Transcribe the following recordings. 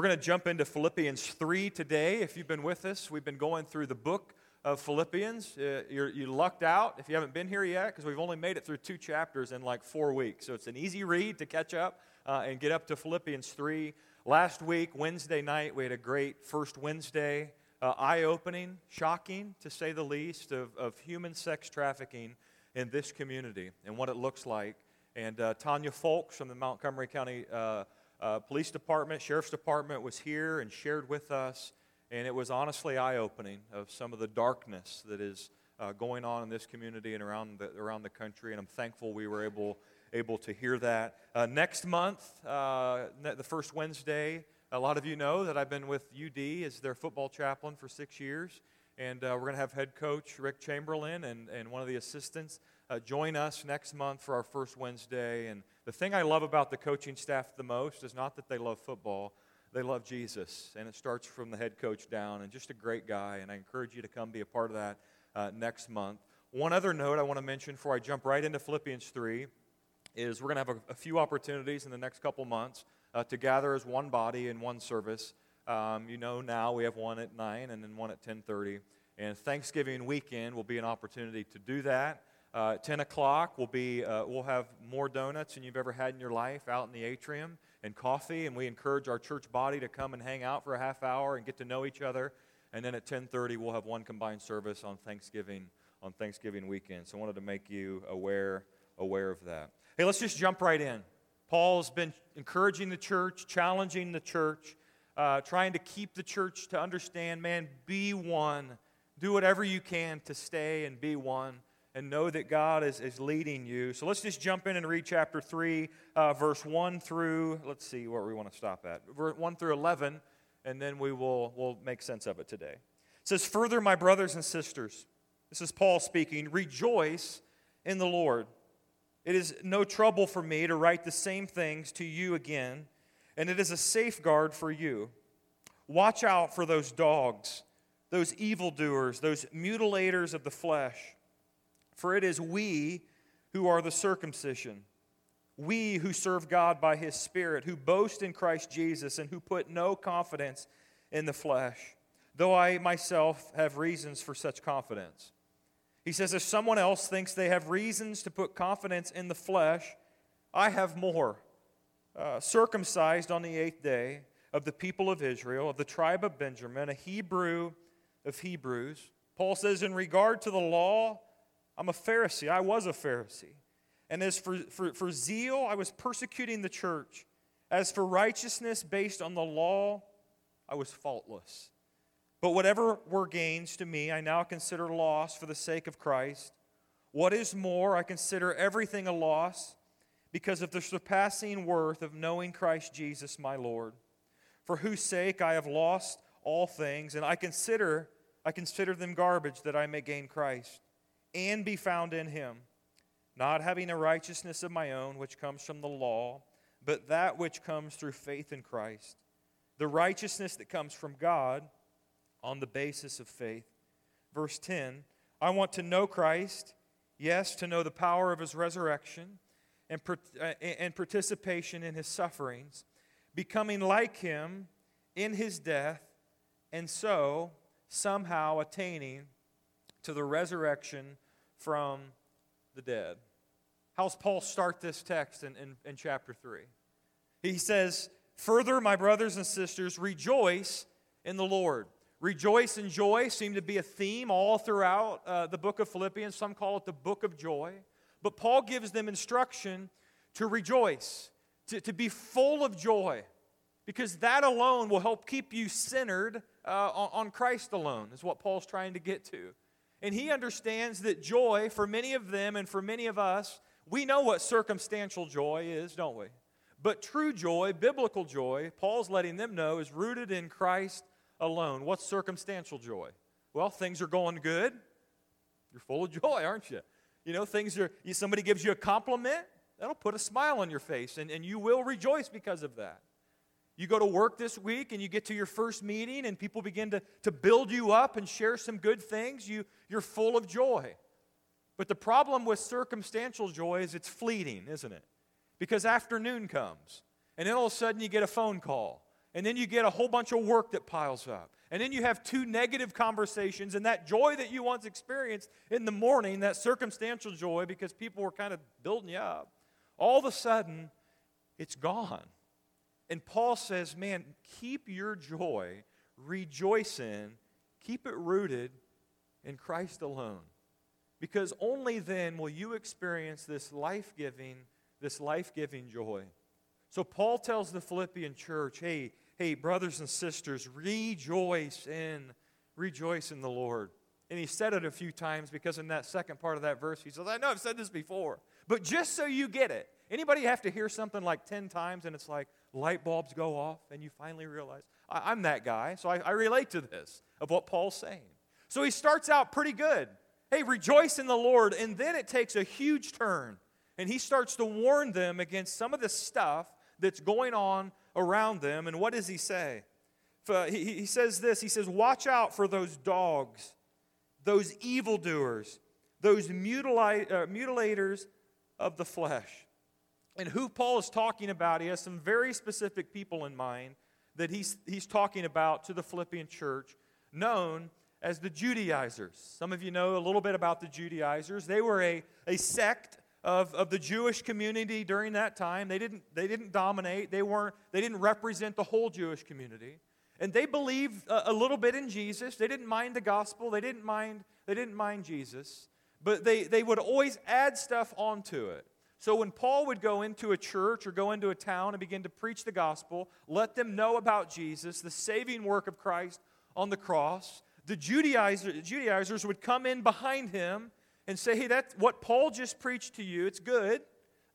We're going to jump into Philippians 3 today. If you've been with us, we've been going through the book of Philippians. Uh, you're, you lucked out if you haven't been here yet because we've only made it through two chapters in like four weeks. So it's an easy read to catch up uh, and get up to Philippians 3. Last week, Wednesday night, we had a great first Wednesday, uh, eye opening, shocking to say the least, of, of human sex trafficking in this community and what it looks like. And uh, Tanya Folks from the Montgomery County uh, police department, sheriff's department was here and shared with us, and it was honestly eye opening of some of the darkness that is uh, going on in this community and around the, around the country. And I'm thankful we were able, able to hear that. Uh, next month, uh, the first Wednesday, a lot of you know that I've been with UD as their football chaplain for six years. And uh, we're going to have head coach Rick Chamberlain and, and one of the assistants uh, join us next month for our first Wednesday. And the thing I love about the coaching staff the most is not that they love football, they love Jesus. And it starts from the head coach down, and just a great guy. And I encourage you to come be a part of that uh, next month. One other note I want to mention before I jump right into Philippians 3 is we're going to have a, a few opportunities in the next couple months uh, to gather as one body in one service. Um, you know now we have one at 9 and then one at 10.30. And Thanksgiving weekend will be an opportunity to do that. Uh, 10 o'clock, we'll, be, uh, we'll have more donuts than you've ever had in your life out in the atrium and coffee. And we encourage our church body to come and hang out for a half hour and get to know each other. And then at 10:30, we'll have one combined service on Thanksgiving on Thanksgiving weekend. So I wanted to make you aware aware of that. Hey, let's just jump right in. Paul's been encouraging the church, challenging the church, uh, trying to keep the church to understand, man, be one. Do whatever you can to stay and be one and know that God is, is leading you. So let's just jump in and read chapter 3, uh, verse 1 through, let's see where we want to stop at. 1 through 11, and then we will we'll make sense of it today. It says, Further, my brothers and sisters, this is Paul speaking, rejoice in the Lord. It is no trouble for me to write the same things to you again, and it is a safeguard for you. Watch out for those dogs, those evildoers, those mutilators of the flesh for it is we who are the circumcision, we who serve God by his Spirit, who boast in Christ Jesus, and who put no confidence in the flesh, though I myself have reasons for such confidence. He says, if someone else thinks they have reasons to put confidence in the flesh, I have more. Uh, circumcised on the eighth day of the people of Israel, of the tribe of Benjamin, a Hebrew of Hebrews. Paul says, in regard to the law, I'm a Pharisee. I was a Pharisee. And as for, for, for zeal, I was persecuting the church. As for righteousness based on the law, I was faultless. But whatever were gains to me, I now consider loss for the sake of Christ. What is more, I consider everything a loss because of the surpassing worth of knowing Christ Jesus my Lord, for whose sake I have lost all things, and I consider I consider them garbage that I may gain Christ and be found in him, not having a righteousness of my own which comes from the law, but that which comes through faith in Christ, the righteousness that comes from God on the basis of faith. Verse 10 I want to know Christ, yes, to know the power of his resurrection and, uh, and participation in his sufferings, becoming like him in his death, and so somehow attaining to the resurrection from the dead. How's Paul start this text in, in, in chapter 3? He says, Further, my brothers and sisters, rejoice in the Lord. Rejoice and joy seem to be a theme all throughout uh, the book of Philippians. Some call it the book of joy. But Paul gives them instruction to rejoice, to, to be full of joy, because that alone will help keep you centered uh, on, on Christ alone, is what Paul's trying to get to. And he understands that joy, for many of them and for many of us, we know what circumstantial joy is, don't we? But true joy, biblical joy, Paul's letting them know, is rooted in Christ alone. What's circumstantial joy? Well, things are going good. You're full of joy, aren't you? You know, things are, somebody gives you a compliment, that'll put a smile on your face, and, and you will rejoice because of that. You go to work this week and you get to your first meeting and people begin to, to build you up and share some good things, you, you're full of joy. But the problem with circumstantial joy is it's fleeting, isn't it? Because afternoon comes and then all of a sudden you get a phone call and then you get a whole bunch of work that piles up. And then you have two negative conversations, and that joy that you once experienced in the morning, that circumstantial joy because people were kind of building you up, all of a sudden, it's gone. And Paul says, man, keep your joy, rejoice in, keep it rooted in Christ alone. Because only then will you experience this life giving, this life giving joy. So Paul tells the Philippian church, hey, hey, brothers and sisters, rejoice in, rejoice in the Lord. And he said it a few times because in that second part of that verse, he says, I know I've said this before, but just so you get it, anybody have to hear something like 10 times and it's like light bulbs go off and you finally realize, I, am that guy, so I, I relate to this of what Paul's saying. So he starts out pretty good. Hey, rejoice in the Lord. And then it takes a huge turn. And he starts to warn them against some of the stuff that's going on around them. And what does he say? He says this He says, Watch out for those dogs, those evildoers, those uh, mutilators of the flesh. And who Paul is talking about, he has some very specific people in mind that he's, he's talking about to the Philippian church, known as the Judaizers. Some of you know a little bit about the Judaizers. They were a, a sect of, of the Jewish community during that time. They didn't, they didn't dominate, they, weren't, they didn't represent the whole Jewish community. And they believed a, a little bit in Jesus. They didn't mind the gospel, they didn't mind, they didn't mind Jesus. But they, they would always add stuff onto it. So when Paul would go into a church or go into a town and begin to preach the gospel, let them know about Jesus, the saving work of Christ on the cross, the Judaizers, Judaizers would come in behind him and say, hey, that's what Paul just preached to you. It's good.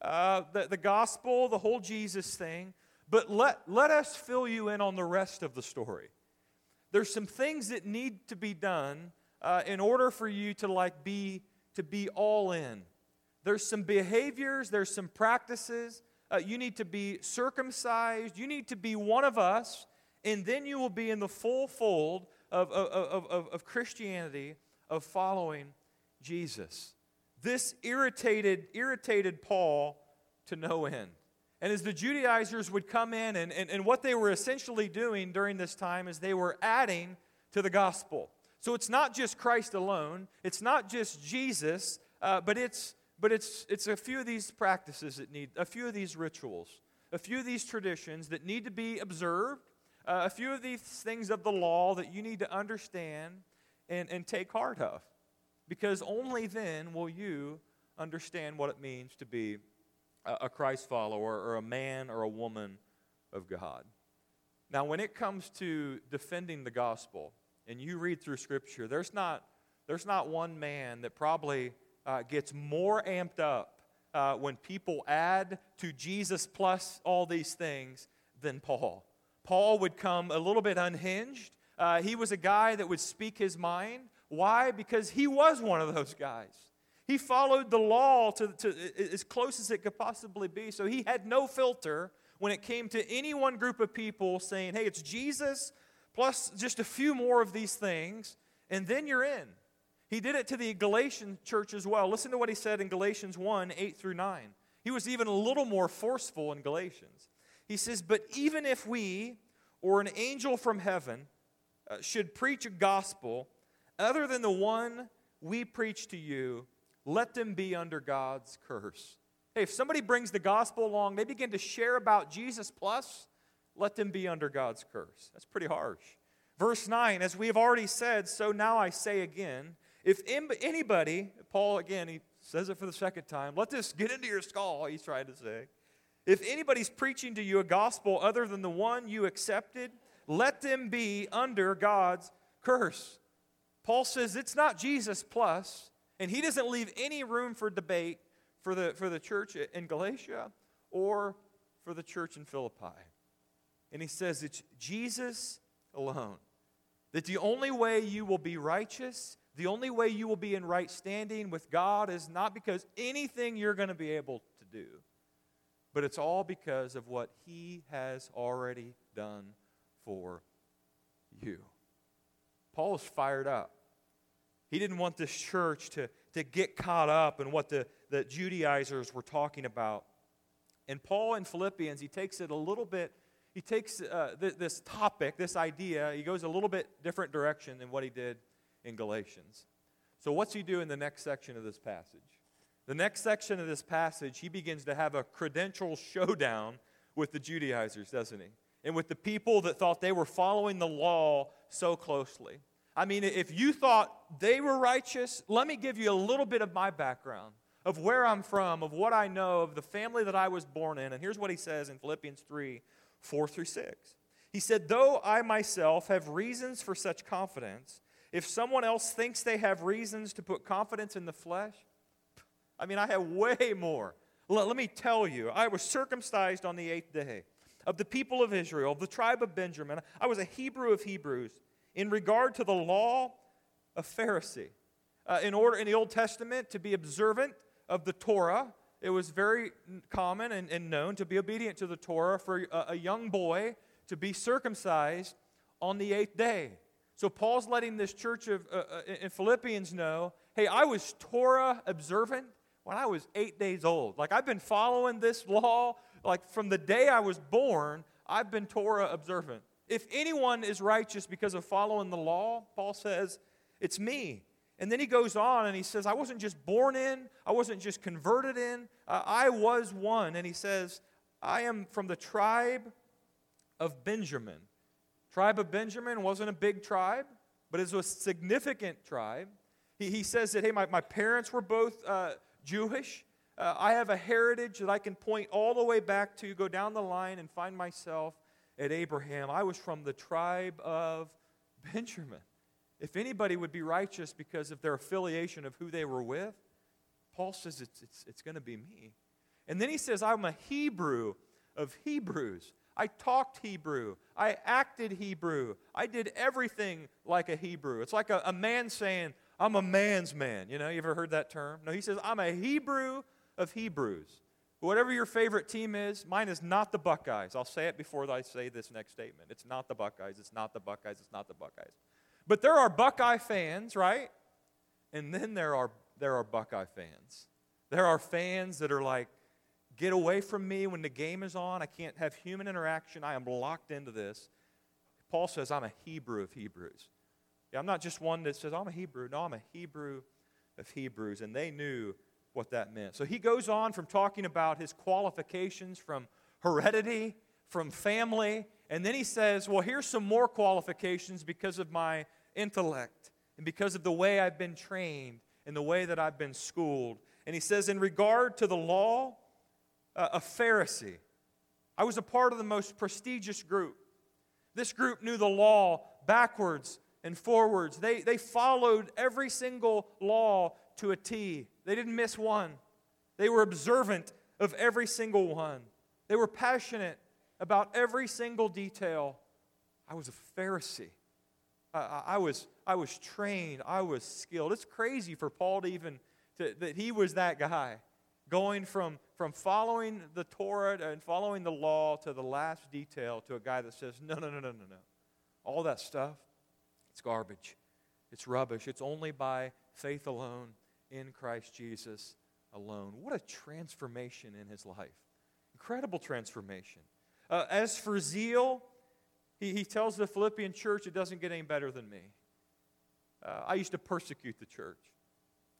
Uh, the, the gospel, the whole Jesus thing. But let, let us fill you in on the rest of the story. There's some things that need to be done uh, in order for you to like be to be all in. There's some behaviors, there's some practices. Uh, you need to be circumcised. You need to be one of us, and then you will be in the full fold of, of, of, of Christianity, of following Jesus. This irritated, irritated Paul to no end. And as the Judaizers would come in, and, and, and what they were essentially doing during this time is they were adding to the gospel. So it's not just Christ alone, it's not just Jesus, uh, but, it's, but it's, it's a few of these practices that need, a few of these rituals, a few of these traditions that need to be observed uh, a few of these things of the law that you need to understand and, and take heart of. Because only then will you understand what it means to be a, a Christ follower or a man or a woman of God. Now, when it comes to defending the gospel, and you read through Scripture, there's not, there's not one man that probably uh, gets more amped up uh, when people add to Jesus plus all these things than Paul. Paul would come a little bit unhinged. Uh, he was a guy that would speak his mind. Why? Because he was one of those guys. He followed the law to, to as close as it could possibly be. So he had no filter when it came to any one group of people saying, hey, it's Jesus plus just a few more of these things, and then you're in. He did it to the Galatian church as well. Listen to what he said in Galatians 1 8 through 9. He was even a little more forceful in Galatians. He says, But even if we or an angel from heaven uh, should preach a gospel other than the one we preach to you, let them be under God's curse. Hey, if somebody brings the gospel along, they begin to share about Jesus plus, let them be under God's curse. That's pretty harsh. Verse 9, as we have already said, so now I say again, if anybody, Paul again, he says it for the second time, let this get into your skull, he's trying to say. If anybody's preaching to you a gospel other than the one you accepted, let them be under God's curse. Paul says it's not Jesus plus, and he doesn't leave any room for debate for the, for the church in Galatia or for the church in Philippi. And he says it's Jesus alone. That the only way you will be righteous, the only way you will be in right standing with God is not because anything you're going to be able to do but it's all because of what He has already done for you. Paul is fired up. He didn't want this church to, to get caught up in what the, the Judaizers were talking about. And Paul in Philippians, he takes it a little bit, he takes uh, th- this topic, this idea, he goes a little bit different direction than what he did in Galatians. So, what's he do in the next section of this passage? The next section of this passage, he begins to have a credential showdown with the Judaizers, doesn't he? And with the people that thought they were following the law so closely. I mean, if you thought they were righteous, let me give you a little bit of my background, of where I'm from, of what I know, of the family that I was born in. And here's what he says in Philippians 3 4 through 6. He said, Though I myself have reasons for such confidence, if someone else thinks they have reasons to put confidence in the flesh, I mean, I have way more. Let, let me tell you, I was circumcised on the eighth day of the people of Israel, of the tribe of Benjamin. I was a Hebrew of Hebrews. In regard to the law, a Pharisee. Uh, in order in the Old Testament to be observant of the Torah, it was very common and, and known to be obedient to the Torah for a, a young boy to be circumcised on the eighth day. So Paul's letting this church of uh, uh in Philippians know, hey, I was Torah observant when I was eight days old. Like, I've been following this law, like, from the day I was born, I've been Torah observant. If anyone is righteous because of following the law, Paul says, it's me. And then he goes on and he says, I wasn't just born in, I wasn't just converted in, uh, I was one. And he says, I am from the tribe of Benjamin. Tribe of Benjamin wasn't a big tribe, but it was a significant tribe. He, he says that, hey, my, my parents were both uh, Jewish. Uh, I have a heritage that I can point all the way back to, go down the line and find myself at Abraham. I was from the tribe of Benjamin. If anybody would be righteous because of their affiliation of who they were with, Paul says it's, it's, it's going to be me. And then he says, I'm a Hebrew of Hebrews. I talked Hebrew. I acted Hebrew. I did everything like a Hebrew. It's like a, a man saying, I'm a man's man. You know, you ever heard that term? No, he says, I'm a Hebrew of Hebrews. Whatever your favorite team is, mine is not the Buckeyes. I'll say it before I say this next statement. It's not the Buckeyes. It's not the Buckeyes. It's not the Buckeyes. But there are Buckeye fans, right? And then there are there are Buckeye fans. There are fans that are like, get away from me when the game is on. I can't have human interaction. I am locked into this. Paul says, I'm a Hebrew of Hebrews. Yeah, I'm not just one that says, I'm a Hebrew. No, I'm a Hebrew of Hebrews. And they knew what that meant. So he goes on from talking about his qualifications from heredity, from family, and then he says, Well, here's some more qualifications because of my intellect and because of the way I've been trained and the way that I've been schooled. And he says, In regard to the law, a Pharisee. I was a part of the most prestigious group. This group knew the law backwards and forwards. They, they followed every single law to a T. They didn't miss one. They were observant of every single one. They were passionate about every single detail. I was a Pharisee. I, I, was, I was trained. I was skilled. It's crazy for Paul to even, to, that he was that guy, going from, from following the Torah and following the law to the last detail to a guy that says, no, no, no, no, no, no. All that stuff, it's garbage. It's rubbish. It's only by faith alone in Christ Jesus alone. What a transformation in his life! Incredible transformation. Uh, as for zeal, he, he tells the Philippian church it doesn't get any better than me. Uh, I used to persecute the church.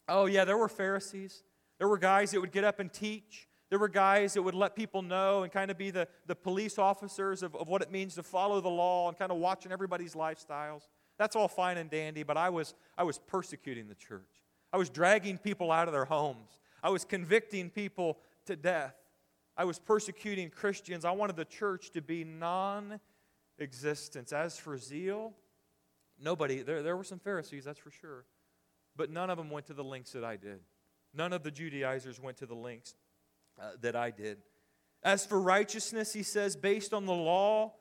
Oh, yeah, there were Pharisees. There were guys that would get up and teach. There were guys that would let people know and kind of be the, the police officers of, of what it means to follow the law and kind of watching everybody's lifestyles. That's all fine and dandy, but I was, I was persecuting the church. I was dragging people out of their homes. I was convicting people to death. I was persecuting Christians. I wanted the church to be non existence. As for zeal, nobody, there, there were some Pharisees, that's for sure, but none of them went to the lengths that I did. None of the Judaizers went to the lengths uh, that I did. As for righteousness, he says, based on the law,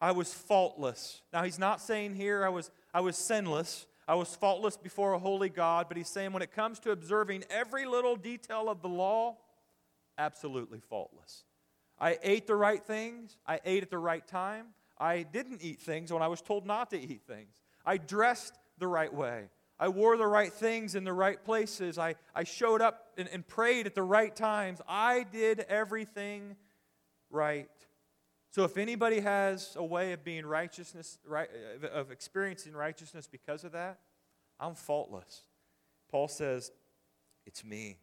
I was faultless. Now, he's not saying here I was, I was sinless. I was faultless before a holy God, but he's saying when it comes to observing every little detail of the law, absolutely faultless. I ate the right things. I ate at the right time. I didn't eat things when I was told not to eat things. I dressed the right way. I wore the right things in the right places. I, I showed up and, and prayed at the right times. I did everything right So if anybody has a way of being righteousness, right, of experiencing righteousness because of that, I'm faultless. Paul says, It's me.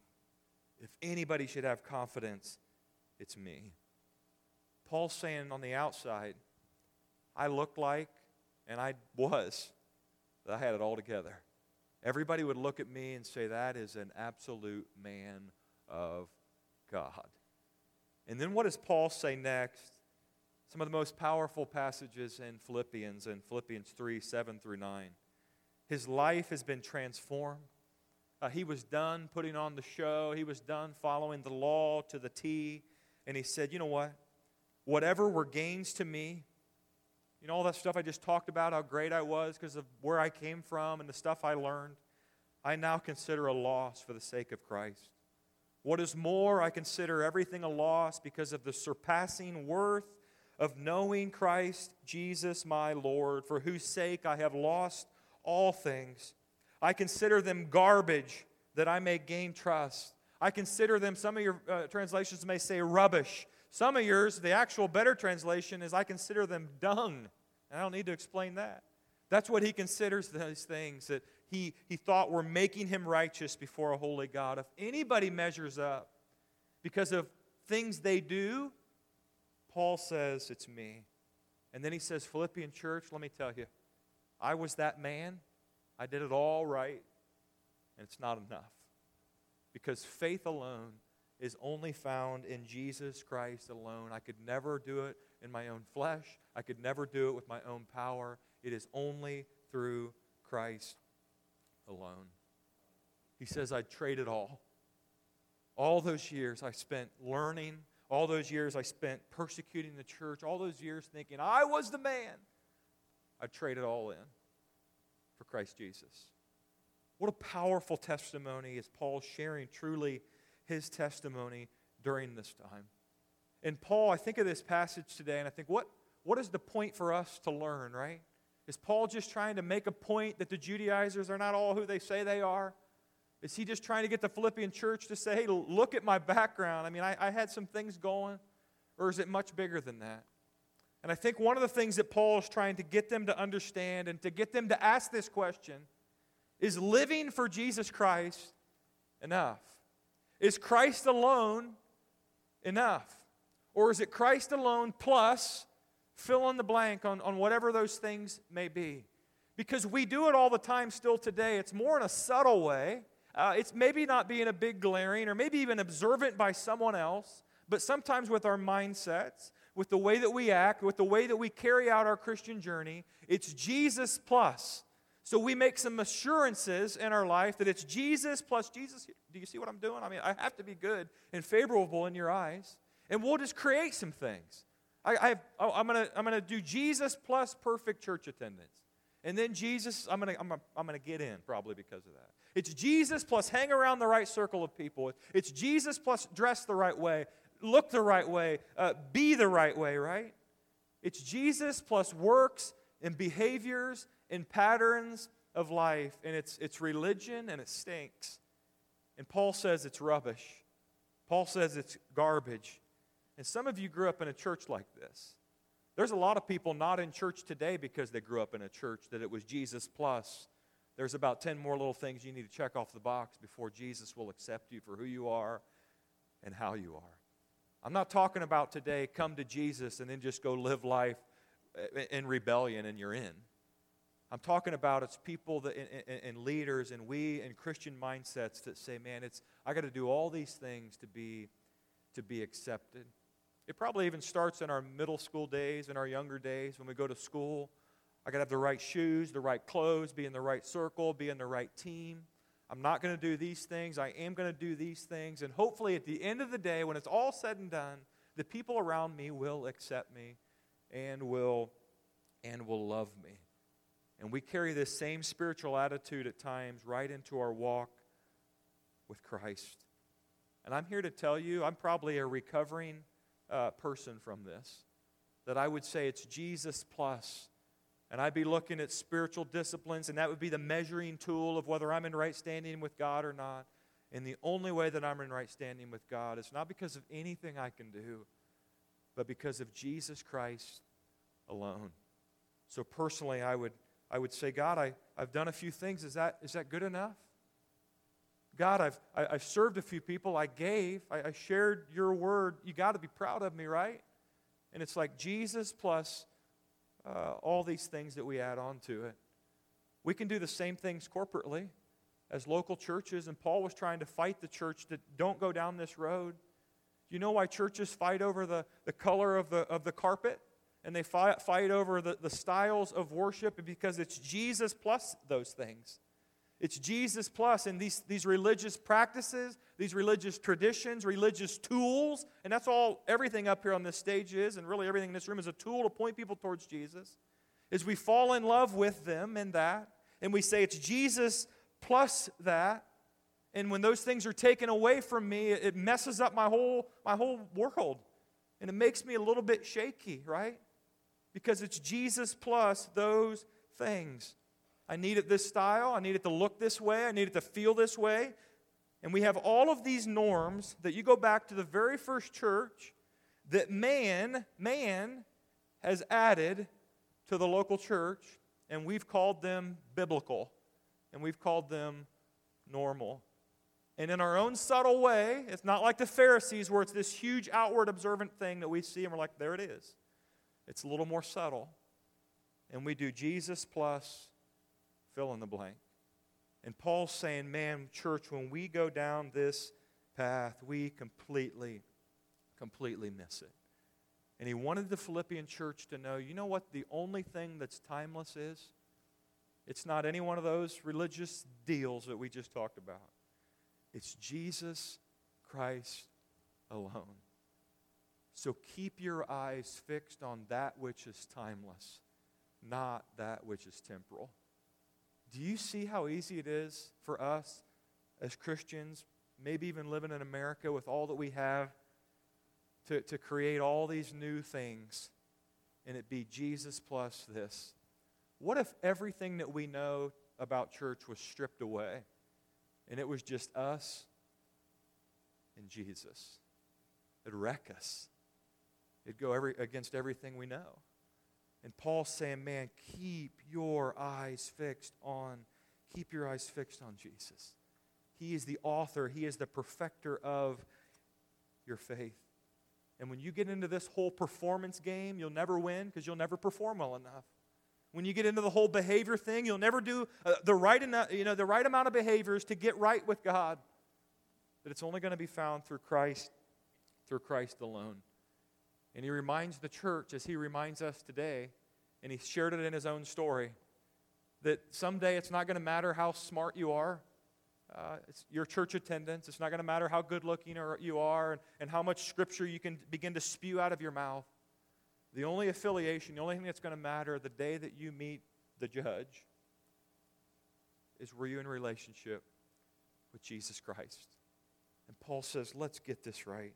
If anybody should have confidence, it's me. Paul's saying on the outside, I looked like, and I was, that I had it all together. Everybody would look at me and say, That is an absolute man of God. And then what does Paul say next? Some of the most powerful passages in Philippians, in Philippians 3 7 through 9. His life has been transformed. Uh, he was done putting on the show, he was done following the law to the T. And he said, You know what? Whatever were gains to me, you know, all that stuff I just talked about, how great I was because of where I came from and the stuff I learned, I now consider a loss for the sake of Christ. What is more, I consider everything a loss because of the surpassing worth of knowing Christ Jesus my Lord, for whose sake I have lost all things. I consider them garbage that I may gain Christ. I consider them, some of your uh, translations may say rubbish. Some of yours, the actual better translation is I consider them dung. And I don't need to explain that. That's what he considers those things that he, he thought were making him righteous before a holy God. If anybody measures up because of things they do, Paul says, It's me. And then he says, Philippian church, let me tell you, I was that man. I did it all right. And it's not enough. Because faith alone is only found in Jesus Christ alone. I could never do it in my own flesh, I could never do it with my own power. It is only through Christ alone. He says, I'd trade it all. All those years I spent learning, all those years I spent persecuting the church, all those years thinking I was the man, I'd trade it all in for Christ Jesus. What a powerful testimony is Paul sharing truly his testimony during this time. And Paul, I think of this passage today and I think, what, what is the point for us to learn, right? Is Paul just trying to make a point that the Judaizers are not all who they say they are? Is he just trying to get the Philippian church to say, hey, look at my background? I mean, I, I had some things going. Or is it much bigger than that? And I think one of the things that Paul is trying to get them to understand and to get them to ask this question is living for Jesus Christ enough? Is Christ alone enough? Or is it Christ alone plus fill in the blank on, on whatever those things may be? Because we do it all the time still today. It's more in a subtle way. Uh, it's maybe not being a big glaring or maybe even observant by someone else, but sometimes with our mindsets, with the way that we act, with the way that we carry out our Christian journey, it's Jesus plus. So we make some assurances in our life that it's Jesus plus Jesus. Do you see what I'm doing? I mean, I have to be good and favorable in your eyes. And we'll just create some things. I, I, am going to I'm gonna do Jesus plus perfect church attendance. And then Jesus, I'm going to I'm gonna, I'm gonna get in probably because of that. It's Jesus plus hang around the right circle of people. It's Jesus plus dress the right way, look the right way, uh, be the right way, right? It's Jesus plus works and behaviors and patterns of life, and it's, it's religion and it stinks. And Paul says it's rubbish. Paul says it's garbage. And some of you grew up in a church like this. There's a lot of people not in church today because they grew up in a church that it was Jesus plus. There's about 10 more little things you need to check off the box before Jesus will accept you for who you are and how you are. I'm not talking about today come to Jesus and then just go live life in rebellion and you're in. I'm talking about it's people that, and, and leaders and we and Christian mindsets that say, man, it's I got to do all these things to be to be accepted. It probably even starts in our middle school days, in our younger days, when we go to school. I got to have the right shoes, the right clothes, be in the right circle, be in the right team. I'm not going to do these things. I am going to do these things. And hopefully, at the end of the day, when it's all said and done, the people around me will accept me and will and will love me. And we carry this same spiritual attitude at times right into our walk with Christ. And I'm here to tell you, I'm probably a recovering uh, person from this, that I would say it's Jesus plus. And I'd be looking at spiritual disciplines, and that would be the measuring tool of whether I'm in right standing with God or not. And the only way that I'm in right standing with God is not because of anything I can do, but because of Jesus Christ alone. So personally, I would, I would say, God, I, I've done a few things. Is that, is that good enough? God, I've, I, have i have served a few people. I gave. I, I shared your word. You got to be proud of me, right? And it's like Jesus plus uh, all these things that we add on to it. We can do the same things corporately as local churches, and Paul was trying to fight the church that don't go down this road. You know why churches fight over the, the color of the, of the carpet? And they fight, fight over the, the styles of worship because it's Jesus plus those things. It's Jesus plus, and these, these religious practices, these religious traditions, religious tools, and that's all everything up here on this stage is, and really everything in this room is a tool to point people towards Jesus. Is we fall in love with them and that, and we say it's Jesus plus that, and when those things are taken away from me, it messes up my whole, my whole world. And it makes me a little bit shaky, right? Because it's Jesus plus those things. I need it this style. I need it to look this way. I need it to feel this way. And we have all of these norms that you go back to the very first church that man, man has added to the local church, and we've called them biblical, and we've called them normal. And in our own subtle way, it's not like the Pharisees where it's this huge outward observant thing that we see and we're like, there it is. It's a little more subtle. And we do Jesus plus fill in the blank. And Paul's saying, man, church, when we go down this path, we completely, completely miss it. And he wanted the Philippian church to know you know what the only thing that's timeless is? It's not any one of those religious deals that we just talked about, it's Jesus Christ alone. So keep your eyes fixed on that which is timeless, not that which is temporal. Do you see how easy it is for us as Christians, maybe even living in America with all that we have, to, to create all these new things and it be Jesus plus this? What if everything that we know about church was stripped away and it was just us and Jesus? It'd wreck us. It'd go every, against everything we know. And Paul's saying, man, keep your eyes fixed on, keep your eyes fixed on Jesus. He is the author, He is the perfecter of your faith. And when you get into this whole performance game, you'll never win because you'll never perform well enough. When you get into the whole behavior thing, you'll never do uh, the, right enough, you know, the right amount of behaviors to get right with God. But it's only going to be found through Christ, through Christ alone. And he reminds the church, as he reminds us today, and he shared it in his own story, that someday it's not going to matter how smart you are. Uh, it's your church attendance. It's not going to matter how good looking you are and, and how much scripture you can begin to spew out of your mouth. The only affiliation, the only thing that's going to matter the day that you meet the judge is were you in relationship with Jesus Christ? And Paul says, let's get this right.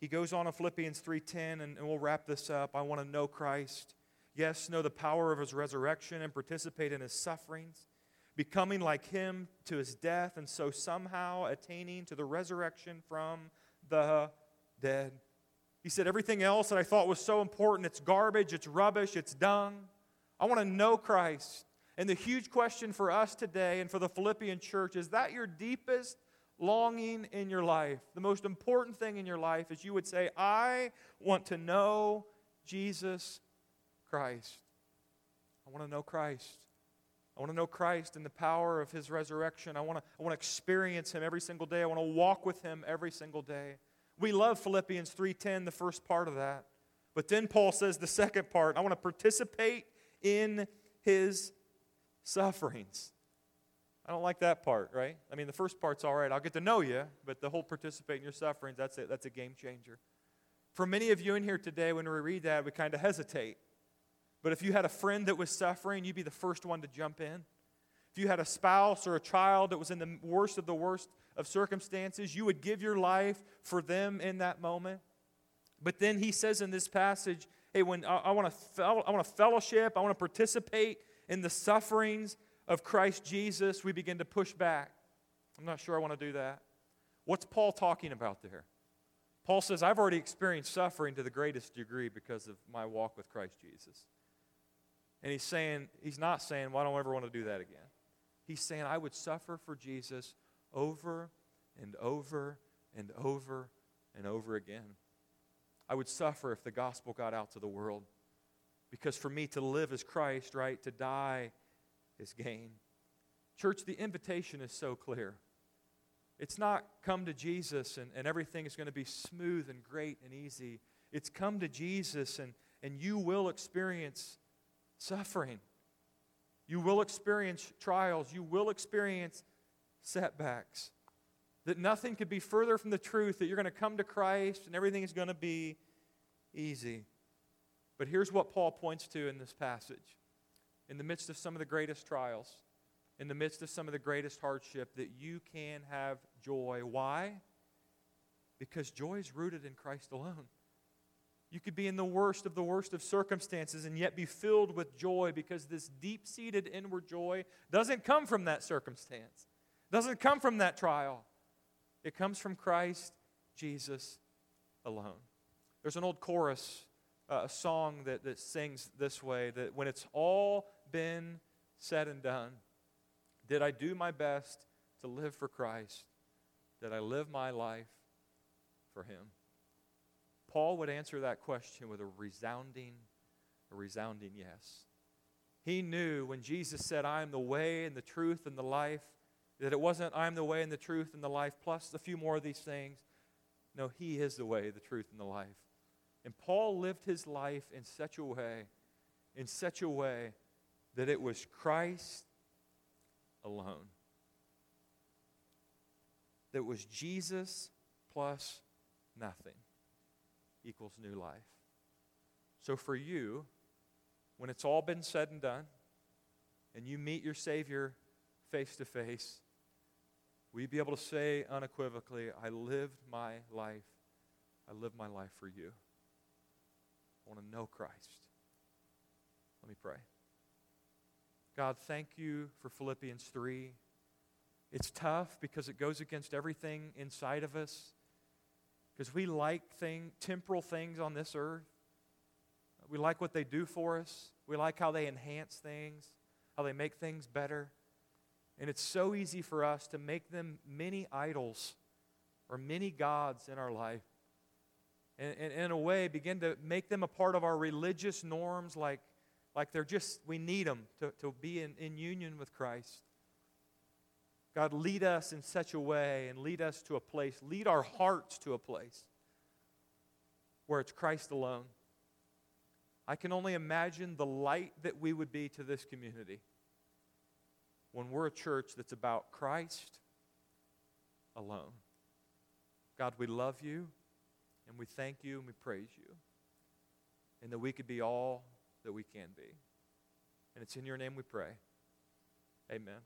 He goes on in Philippians 3:10 and, and we'll wrap this up. I want to know Christ. Yes, know the power of his resurrection and participate in his sufferings, becoming like him to his death and so somehow attaining to the resurrection from the dead. He said everything else that I thought was so important, it's garbage, it's rubbish, it's dung. I want to know Christ. And the huge question for us today and for the Philippian church is that your deepest longing in your life, the most important thing in your life is you would say, I want to know Jesus Christ. I want to know Christ. I want to know Christ and the power of his resurrection. I want to, I want to experience him every single day. I want to walk with him every single day. We love Philippians 3:10, the first part of that. But then Paul says the second part, I want to participate in his sufferings. I don't like that part, right? I mean, the first part's all right. I'll get to know you, but the whole participate in your sufferings, that's it. That's a game changer. For many of you in here today, when we read that, we kind of hesitate. But if you had a friend that was suffering, you'd be the first one to jump in. If you had a spouse or a child that was in the worst of the worst of circumstances, you would give your life for them in that moment. But then he says in this passage, hey, when I, I want to I want to fellowship, I want to participate in the sufferings of Christ Jesus, we begin to push back. I'm not sure I want to do that. What's Paul talking about there? Paul says, I've already experienced suffering to the greatest degree because of my walk with Christ Jesus. And he's saying, he's not saying, well, I don't ever want to do that again. He's saying, I would suffer for Jesus over and over and over and over again. I would suffer if the gospel got out to the world. Because for me to live as Christ, right, to die is gain. Church, the invitation is so clear. It's not come to Jesus and, and everything is going to be smooth and great and easy. It's come to Jesus and, and you will experience suffering. You will experience trials. You will experience setbacks. That nothing could be further from the truth that you're going to come to Christ and everything is going to be easy. But here's what Paul points to in this passage. In the midst of some of the greatest trials, in the midst of some of the greatest hardship, that you can have joy. Why? Because joy is rooted in Christ alone. You could be in the worst of the worst of circumstances and yet be filled with joy because this deep seated inward joy doesn't come from that circumstance, doesn't come from that trial. It comes from Christ Jesus alone. There's an old chorus, uh, a song that, that sings this way that when it's all been said and done, did I do my best to live for Christ? Did I live my life for Him? Paul would answer that question with a resounding, a resounding yes. He knew when Jesus said, I am the way and the truth and the life, that it wasn't I'm the way and the truth and the life plus a few more of these things. No, He is the way, the truth, and the life. And Paul lived his life in such a way, in such a way that it was Christ alone. That was Jesus plus nothing equals new life. So for you, when it's all been said and done, and you meet your Savior face to face, will you be able to say unequivocally, I lived my life, I lived my life for you? I want to know Christ. Let me pray. God, thank you for Philippians 3. It's tough because it goes against everything inside of us. Because we like thing, temporal things on this earth. We like what they do for us. We like how they enhance things, how they make things better. And it's so easy for us to make them many idols or many gods in our life. And, and, in a way, begin to make them a part of our religious norms like like they're just, we need them to, to be in, in union with Christ. God, lead us in such a way and lead us to a place, lead our hearts to a place where it's Christ alone. I can only imagine the light that we would be to this community when we're a church that's about Christ alone. God, we love you and we thank you and we praise you. And that we could be all that we can be. And it's in your name we pray. Amen.